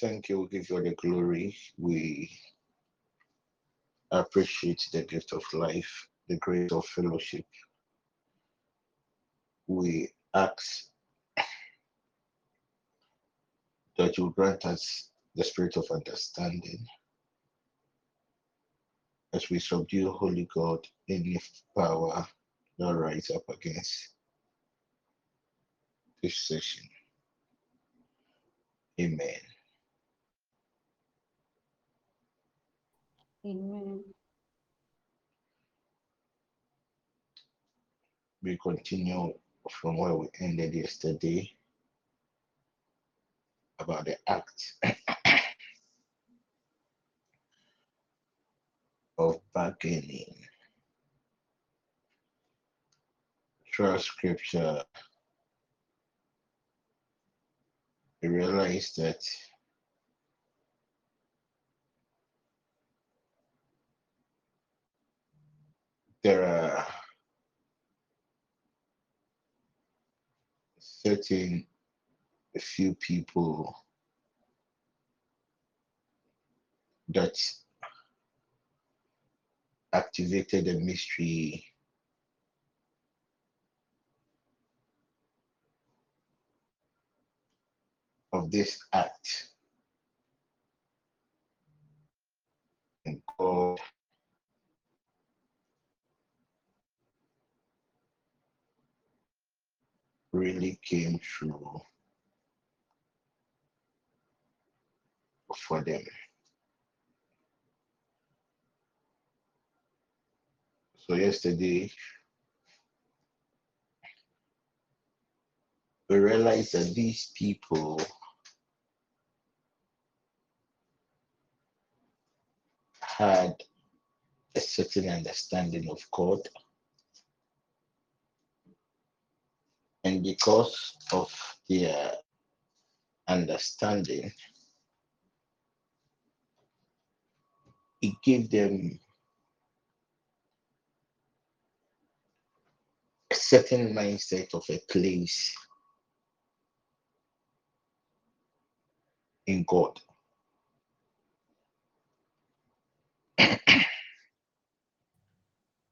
Thank you. We give you all the glory. We appreciate the gift of life, the grace of fellowship. We ask that you grant us the spirit of understanding as we subdue, Holy God, any power that rise up against this session. Amen. Amen. We continue from where we ended yesterday about the act of bargaining. Throughout scripture, we realize that there are certain a few people that activated the mystery of this act. And God really came through for them. So yesterday, we realized that these people had a certain understanding of God. And because of their understanding, it gave them a certain mindset of a place in God.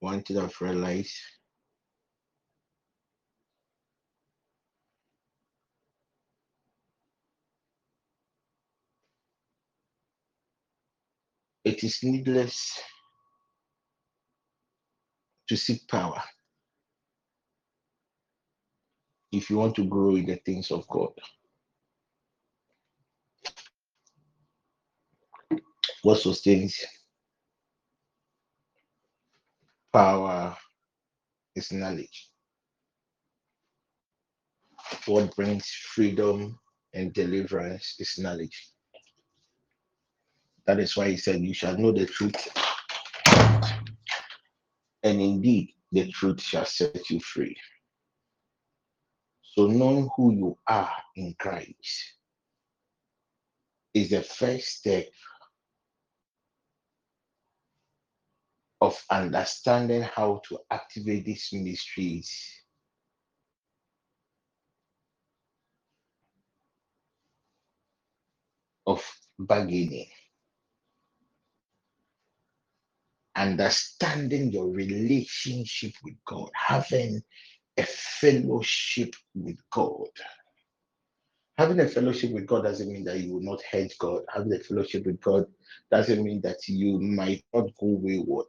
One thing I've realized it is needless to seek power if you want to grow in the things of God. What sustains power is knowledge. What brings freedom and deliverance is knowledge. That is why he said, You shall know the truth, and indeed the truth shall set you free. So, knowing who you are in Christ is the first step of understanding how to activate these mysteries of bargaining. Understanding your relationship with God, having a fellowship with God. Having a fellowship with God doesn't mean that you will not hate God. Having a fellowship with God doesn't mean that you might not go wayward.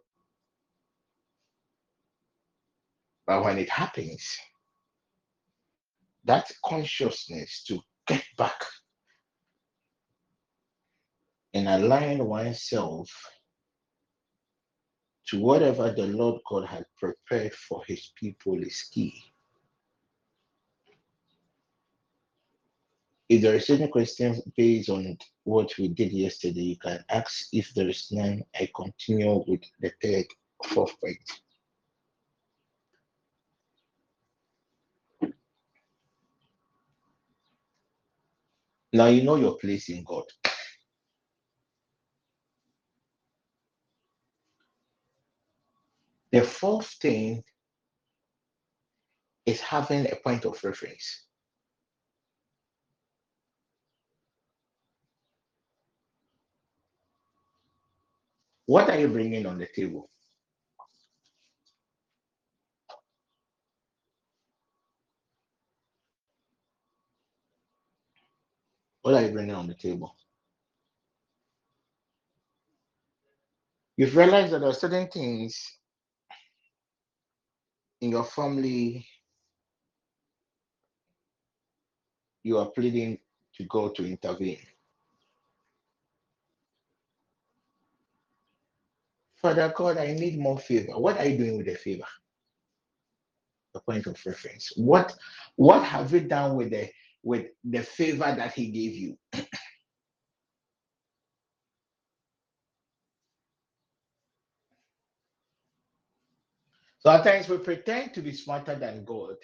But when it happens, that consciousness to get back and align oneself to whatever the Lord God had prepared for his people is key. If there is any question based on what we did yesterday, you can ask. If there is none, I continue with the third, fourth point. Now you know your place in God. The fourth thing is having a point of reference. What are you bringing on the table? What are you bringing on the table? You've realized that there are certain things in your family you are pleading to God to intervene. Father God, I need more favor. What are you doing with the favor? The point of reference. What what have you done with the with the favor that he gave you? So at times we pretend to be smarter than God.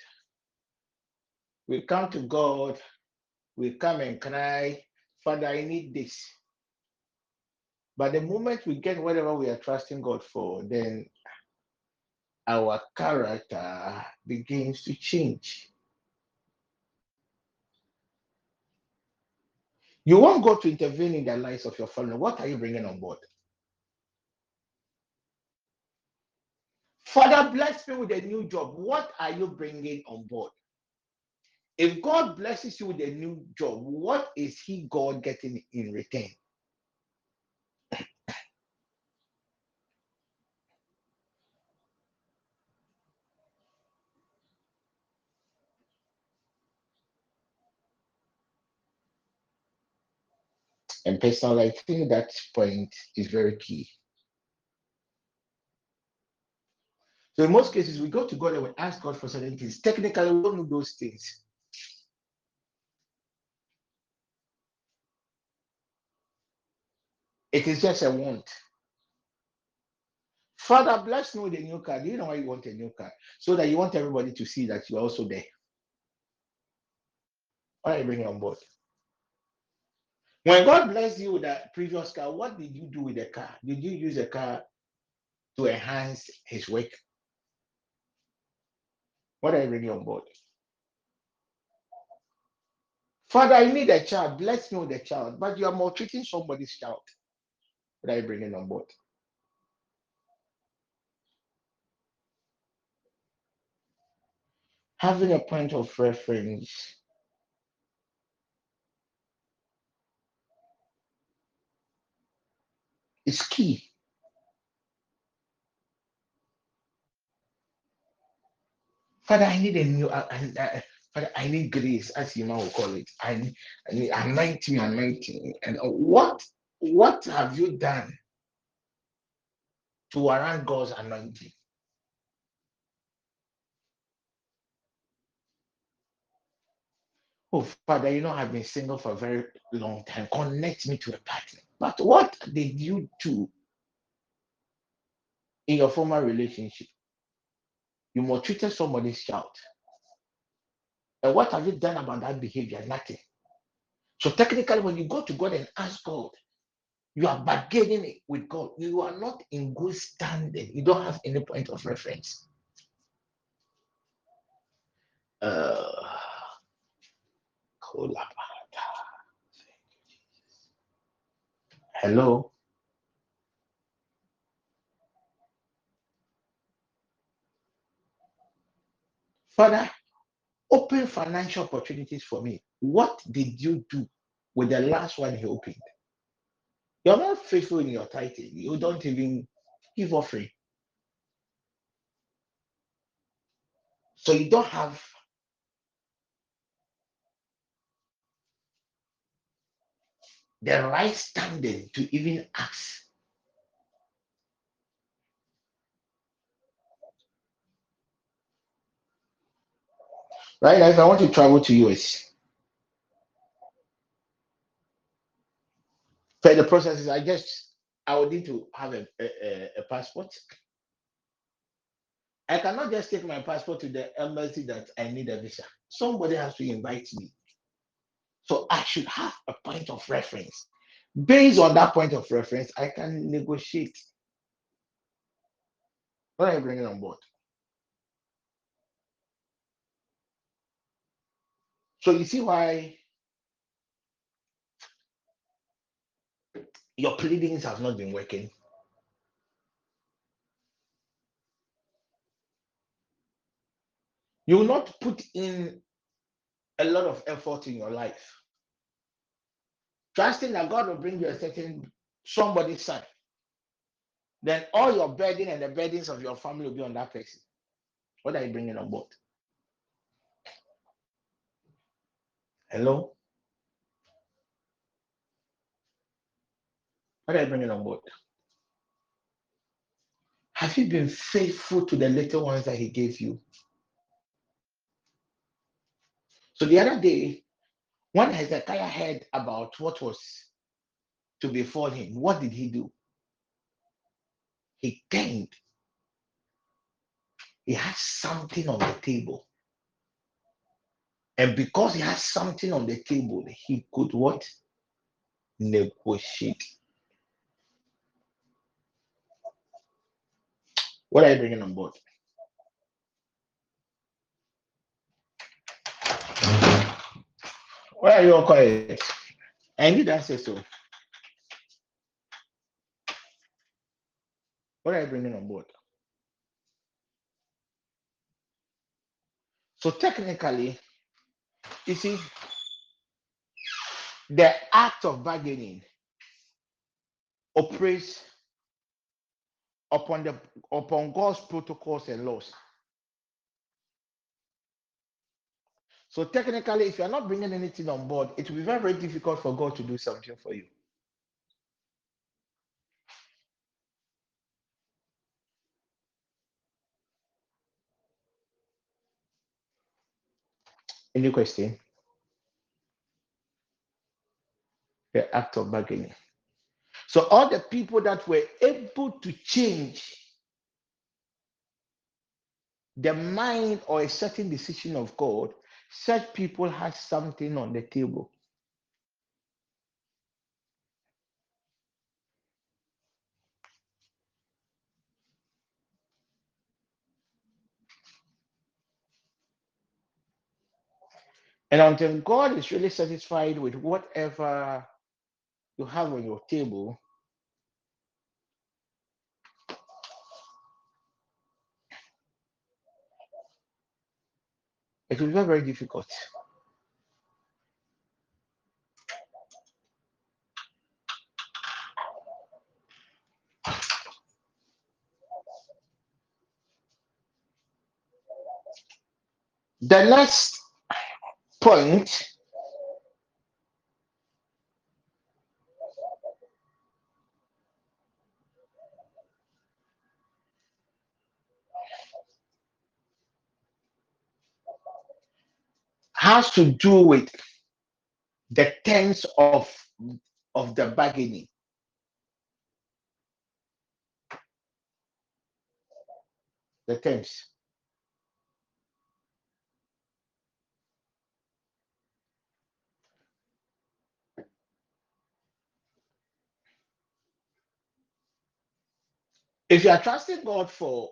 We come to God, we come and cry, Father, I need this. But the moment we get whatever we are trusting God for, then our character begins to change. You want God to intervene in the lives of your family. What are you bringing on board? Father, bless me with a new job. What are you bringing on board? If God blesses you with a new job, what is He, God, getting in return? And personally, I think that point is very key. So in most cases, we go to God and we ask God for certain things. Technically, we don't know those things. It is just a want. Father, bless me with a new car. Do you know why you want a new car? So that you want everybody to see that you're also there. Are you bringing on board? When God blessed you with that previous car, what did you do with the car? Did you use the car to enhance his work? What are you bringing on board? Father, I need a child. Bless me with a child. But you are maltreating somebody's child. What are you bringing on board? Having a point of reference is key. Father, I need a new, uh, I, I, uh, Father, I need grace, as you will call it. I need, I need anointing, anointing. And uh, what, what have you done to warrant God's anointing? Oh, Father, you know, I've been single for a very long time. Connect me to a partner. But what did you do in your former relationship? You maltreated somebody's child. And what have you done about that behavior? Nothing. So technically, when you go to God and ask God, you are bargaining it with God. You are not in good standing. You don't have any point of reference. Uh, hello. Father, open financial opportunities for me. What did you do with the last one he opened? You're not faithful in your tithing. You don't even give offering. So you don't have the right standing to even ask. Right now, if I want to travel to US, for the processes, I guess I would need to have a, a, a passport. I cannot just take my passport to the embassy that I need a visa. Somebody has to invite me. So I should have a point of reference. Based on that point of reference, I can negotiate. What are you bringing on board? So you see why your pleadings have not been working. You will not put in a lot of effort in your life, trusting that God will bring you a certain somebody's son. Then all your burden and the burdens of your family will be on that person. What are you bringing on board? Hello? What are you bringing on board? Have you been faithful to the little ones that He gave you? So the other day, when Hezekiah heard about what was to befall him, what did he do? He thanked. He had something on the table. And because he had something on the table, he could what? Negotiate. What are you bringing on board? Why are you all quiet? And you that say so. What are you bringing on board? So technically, you see, the act of bargaining operates upon the upon God's protocols and laws. So technically, if you're not bringing anything on board, it will be very, very difficult for God to do something for you. Any question? The act of bargaining. So all the people that were able to change the mind or a certain decision of God, such people had something on the table. And until God is really satisfied with whatever you have on your table, it will be very, very difficult. The next point has to do with the terms of of the bargaining. The terms. If you are trusting God for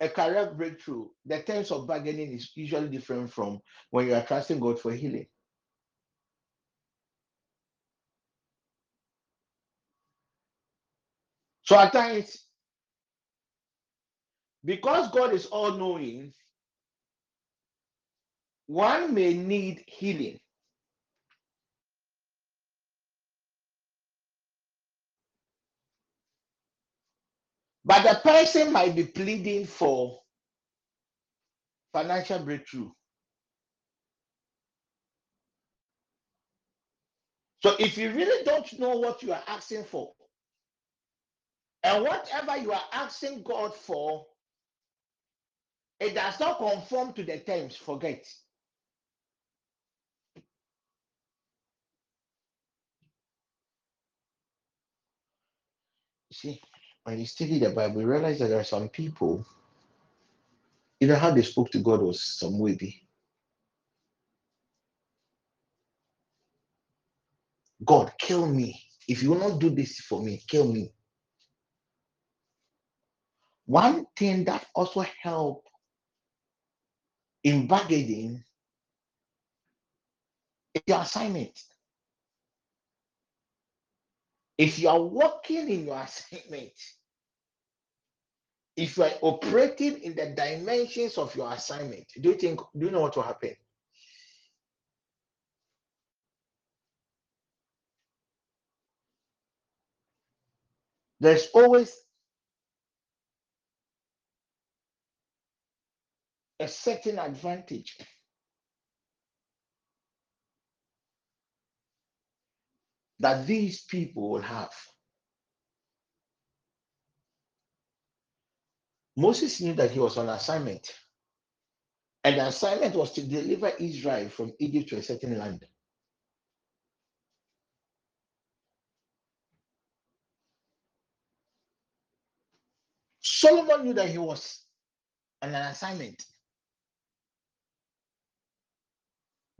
a career breakthrough, the terms of bargaining is usually different from when you are trusting God for healing. So at times, because God is all knowing, one may need healing. But the person might be pleading for financial breakthrough. So if you really don't know what you are asking for, and whatever you are asking God for, it does not conform to the terms, forget. See, when you study the Bible, you realize that there are some people, either how they spoke to God was some way. God, kill me. If you will not do this for me, kill me. One thing that also help in bargaining is your assignment. If you are working in your assignment, if you are operating in the dimensions of your assignment, do you think, do you know what will happen? There's always a certain advantage. That these people will have. Moses knew that he was on assignment. And the assignment was to deliver Israel from Egypt to a certain land. Solomon knew that he was on an assignment.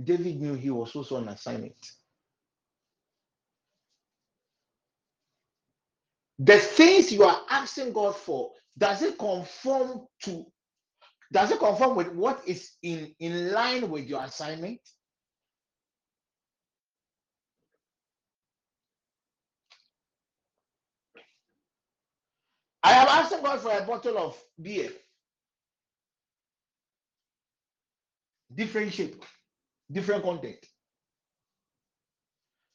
David knew he was also on assignment. The things you are asking God for, does it conform to, does it conform with what is in, in line with your assignment? I am asking God for a bottle of beer. Different shape, different content.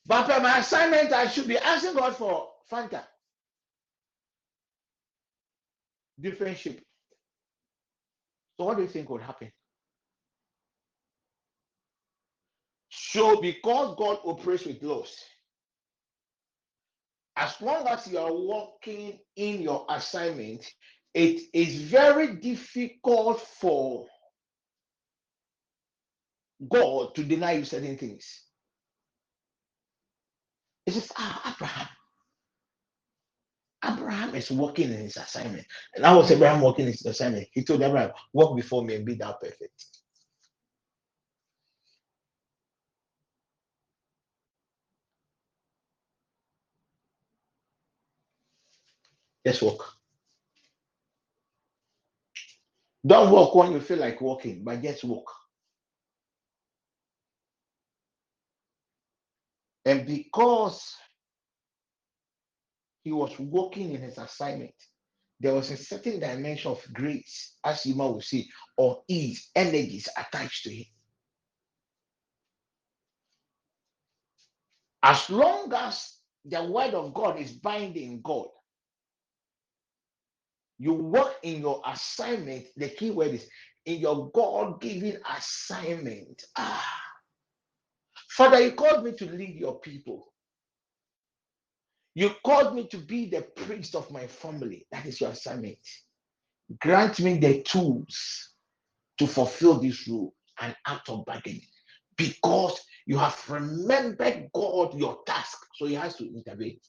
But for my assignment, I should be asking God for Fanta. Shape. So what do you think would happen? So because God operates with laws, as long as you are working in your assignment, it is very difficult for God to deny you certain things. It says, ah, Abraham. Abraham is working in his assignment. And how was Abraham working in his assignment? He told Abraham, walk before me and be thou perfect. Just walk. Don't walk when you feel like walking, but just walk. And because he was working in his assignment, there was a certain dimension of grace, as you might see, or ease, energies attached to him. As long as the word of God is binding God, you work in your assignment. The key word is in your God given assignment. Ah, Father, you called me to lead your people. You called me to be the priest of my family. That is your assignment. Grant me the tools to fulfill this role and act of bargaining because you have remembered God your task. So he has to intervene.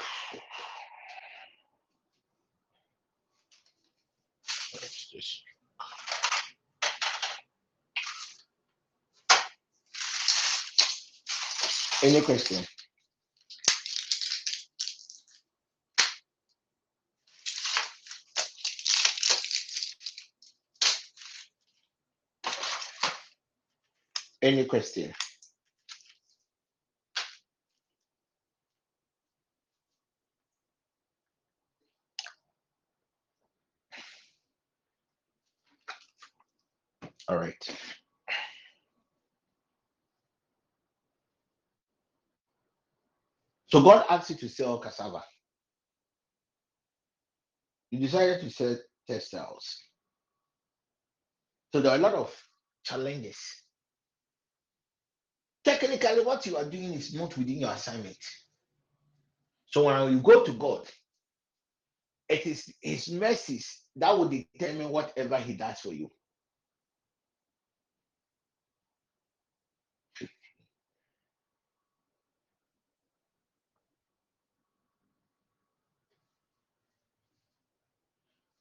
Any question? Any question? All right. So God asked you to sell cassava. You decided to sell textiles. So there are a lot of challenges. Technically, what you are doing is not within your assignment. So when you go to God, it is His mercies that will determine whatever He does for you.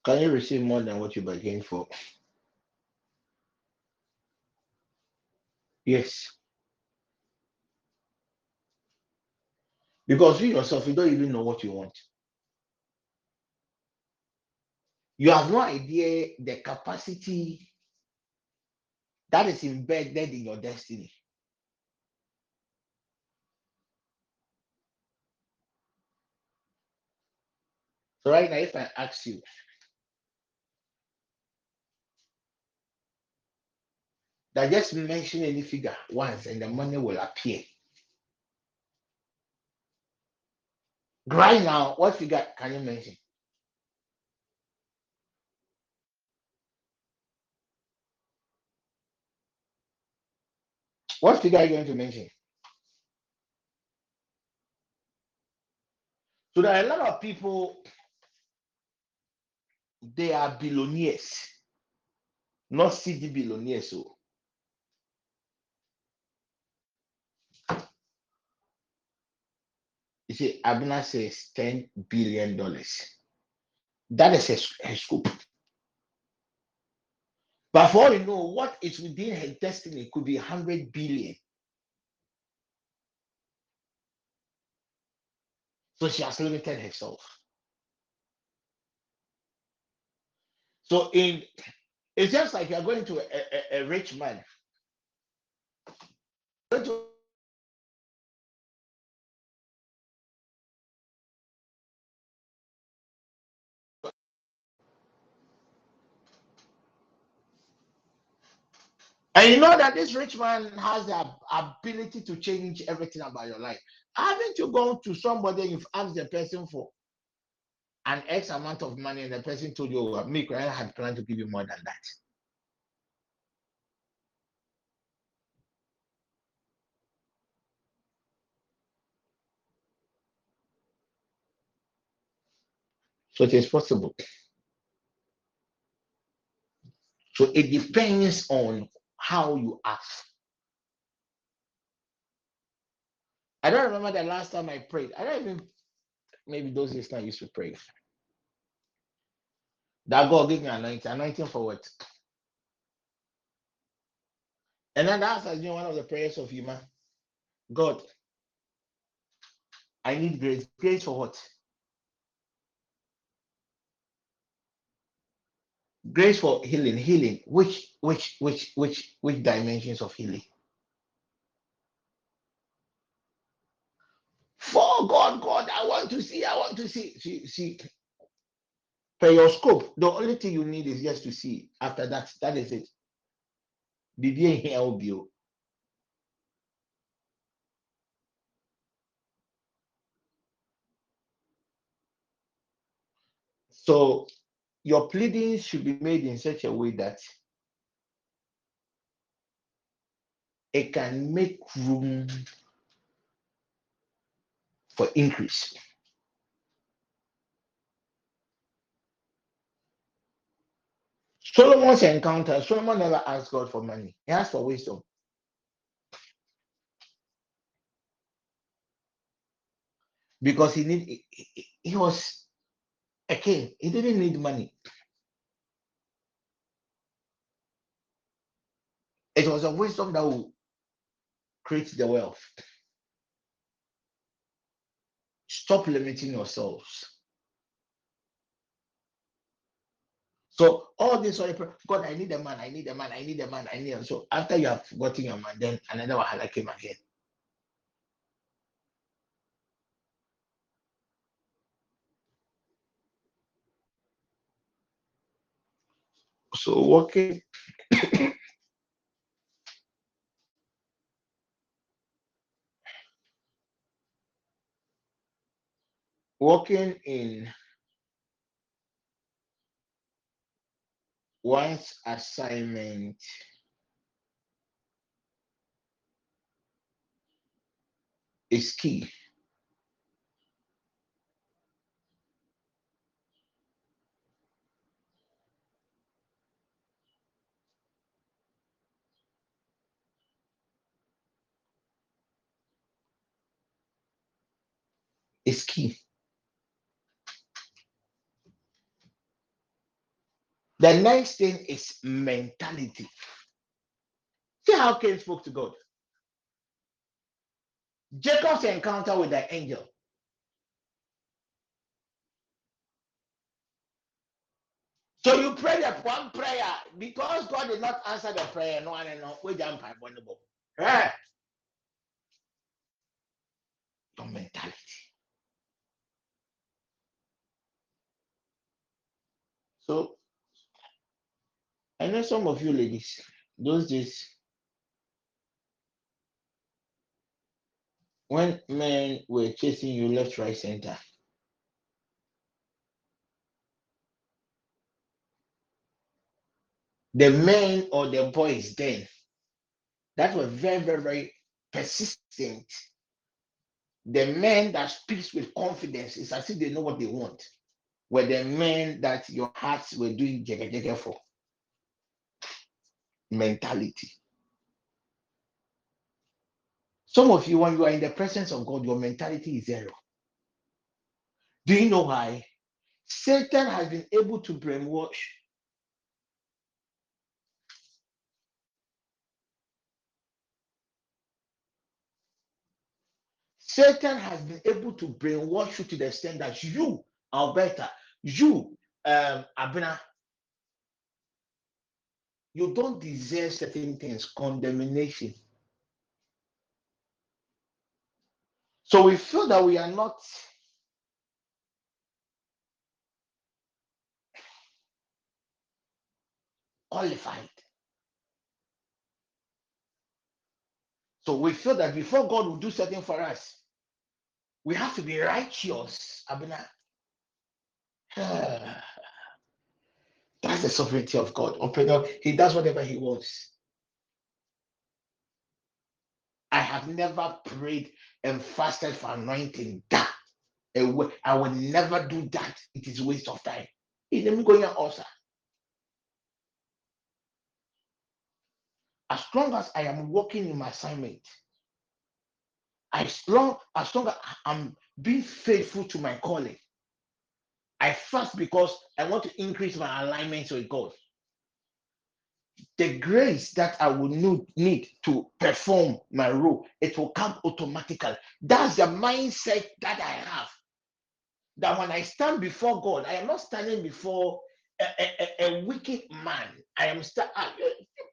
Can you receive more than what you bargained for? Yes. Because you yourself, you don't even know what you want. You have no idea the capacity that is embedded in your destiny. So right now, if I ask you, that just mention any figure once and the money will appear. Right now, what figure can you mention? What figure are you going to mention? So there are a lot of people, they are billionaires, not cedi billionaires. So you see, Abena says $10 billion. That is a, a scoop. But for all you know, what is within her destiny could be 100 billion. So she has limited herself. So in it's just like you're going to a, a, a rich man. And you know that this rich man has the ab- ability to change everything about your life. Haven't you gone to somebody and you've asked the person for an X amount of money and the person told you, well, me, I had planned to give you more than that. So it is possible. So it depends on how you ask. I don't remember the last time I prayed. I don't even maybe those days I used to pray. That God give me anointing, anointing for what? And then that's as you know, one of the prayers of human. God, I need grace. Grace for what? Grace for healing. Healing. Which which which which which dimensions of healing? For God, God, I want to see, I want to see. See, see, your scope, the only thing you need is just to see. After that, that is it. Bibi here will you So your pleadings should be made in such a way that it can make room for increase. Solomon's encounter, Solomon never asked God for money. He asked for wisdom. Because he need he, he was a king. He didn't need money. It was a wisdom that will create the wealth. Stop limiting yourselves. So all this God, I need a man, I need a man, I need a man, I need a man. so after you have gotten your man, then another wahala came again. So walking walking in. One's assignment. Is key. Is key. The next thing is mentality. See how Cain spoke to God. Jacob's encounter with the angel. So you pray that one prayer because God did not answer the prayer. No one no we jump vulnerable. Hey, your mentality. So I know some of you ladies, those days when men were chasing you left, right, center, the men or the boys then that were very, very, very persistent. The men that speaks with confidence is as if they know what they want. Were the men that your hearts were doing jega jega for mentality. Some of you, when you are in the presence of God, your mentality is zero. Do you know why? Satan has been able to brainwash Satan has been able to brainwash you to the extent that you, Alberta, you, um, Abena, you don't deserve certain things, condemnation. So we feel that we are not qualified. So we feel that before God will do something for us, we have to be righteous. Abena. That's the sovereignty of God. Open up. He does whatever he wants. I have never prayed and fasted for anointing. That I will never do that. It is waste of time. Let me go here also. As long as I am working in my assignment, as long as long as I'm being faithful to my calling, I fast because I want to increase my alignment with God. The grace that I will need to perform my role, it will come automatically. That's the mindset that I have. That when I stand before God, I am not standing before a, a, a wicked man. I am st- uh,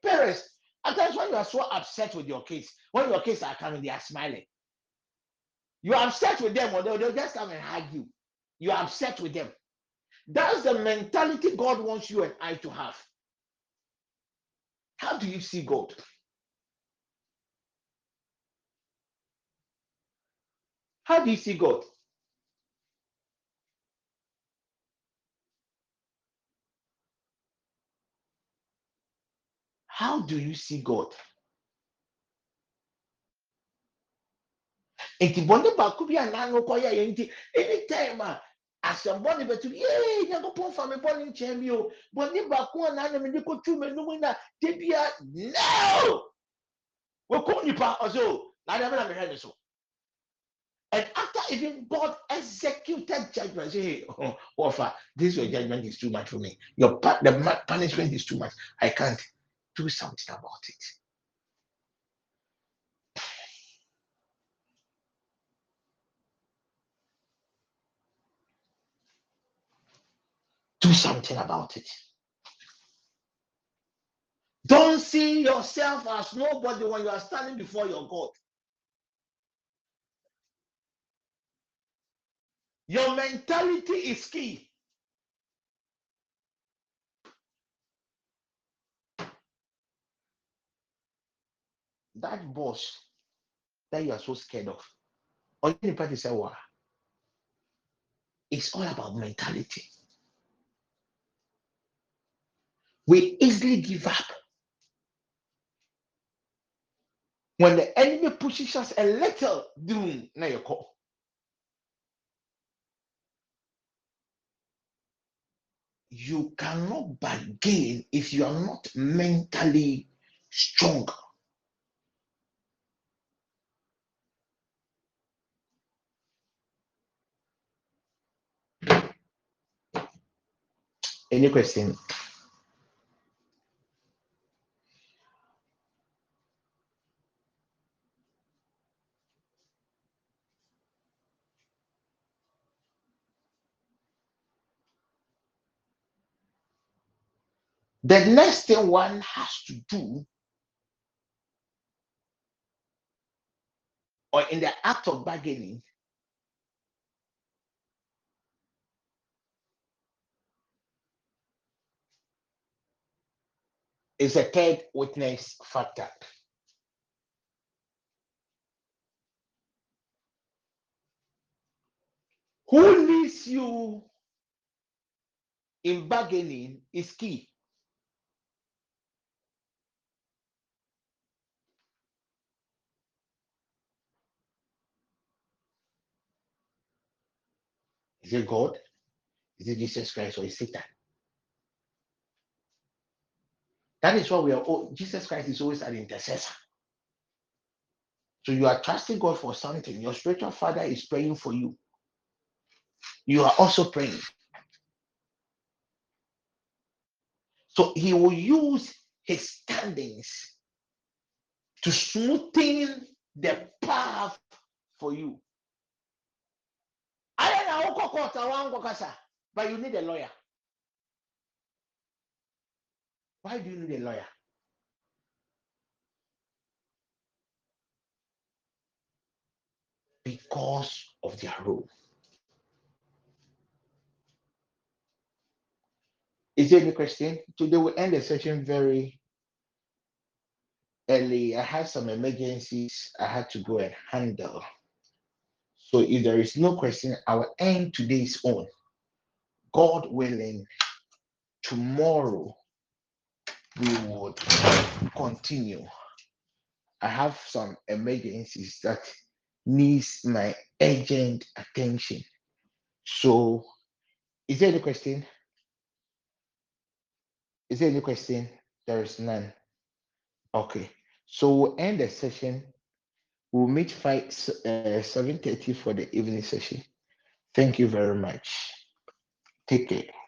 parents. At times when you are so upset with your kids, when your kids are coming, they are smiling. You are upset with them, or they'll, they'll just come and hug you. You are upset with them. That's the mentality God wants you and I to have. How do you see God? How do you see God? How do you see God? anytime asɛm bɔne bɛtu yee nyankopɔn fa me bɔne nkyɛn mi o bɔne baako a naano mede kɔtu m'anom na da bia no wɔkɔ nipa ɔsɛ o na adɛ na mehwɛ ne so and after even God executed judgment, say, hey, oh, oh offer, this your judgment is too much for me. Your the punishment is too much. I can't do something about it. Do something about it. Don't see yourself as nobody when you are standing before your God. Your mentality is key. That boss that you are so scared of, or anybody say, "Wow," it's all about mentality. We easily give up when the enemy pushes us a little. Doom, now you call. You cannot bargain if you are not mentally strong. Any question? The next thing one has to do, or in the act of bargaining, is a third witness factor. Who leads you in bargaining is key. Is it God? Is it Jesus Christ or is it Satan? That is why we are all, Jesus Christ is always an intercessor. So you are trusting God for something. Your spiritual father is praying for you. You are also praying. So he will use his standings to smoothen the path for you. I don't know, but you need a lawyer. Why do you need a lawyer? Because of their role. Is there any question? Today we end the session very early. I had some emergencies I had to go and handle. So if there is no question, will end today's own. God willing, tomorrow we would continue. I have some emergencies that needs my urgent attention. So is there any question? Is there any question? There is none. Okay. So we'll end the session. We'll meet five uh, seven thirty for the evening session. Thank you very much. Take care.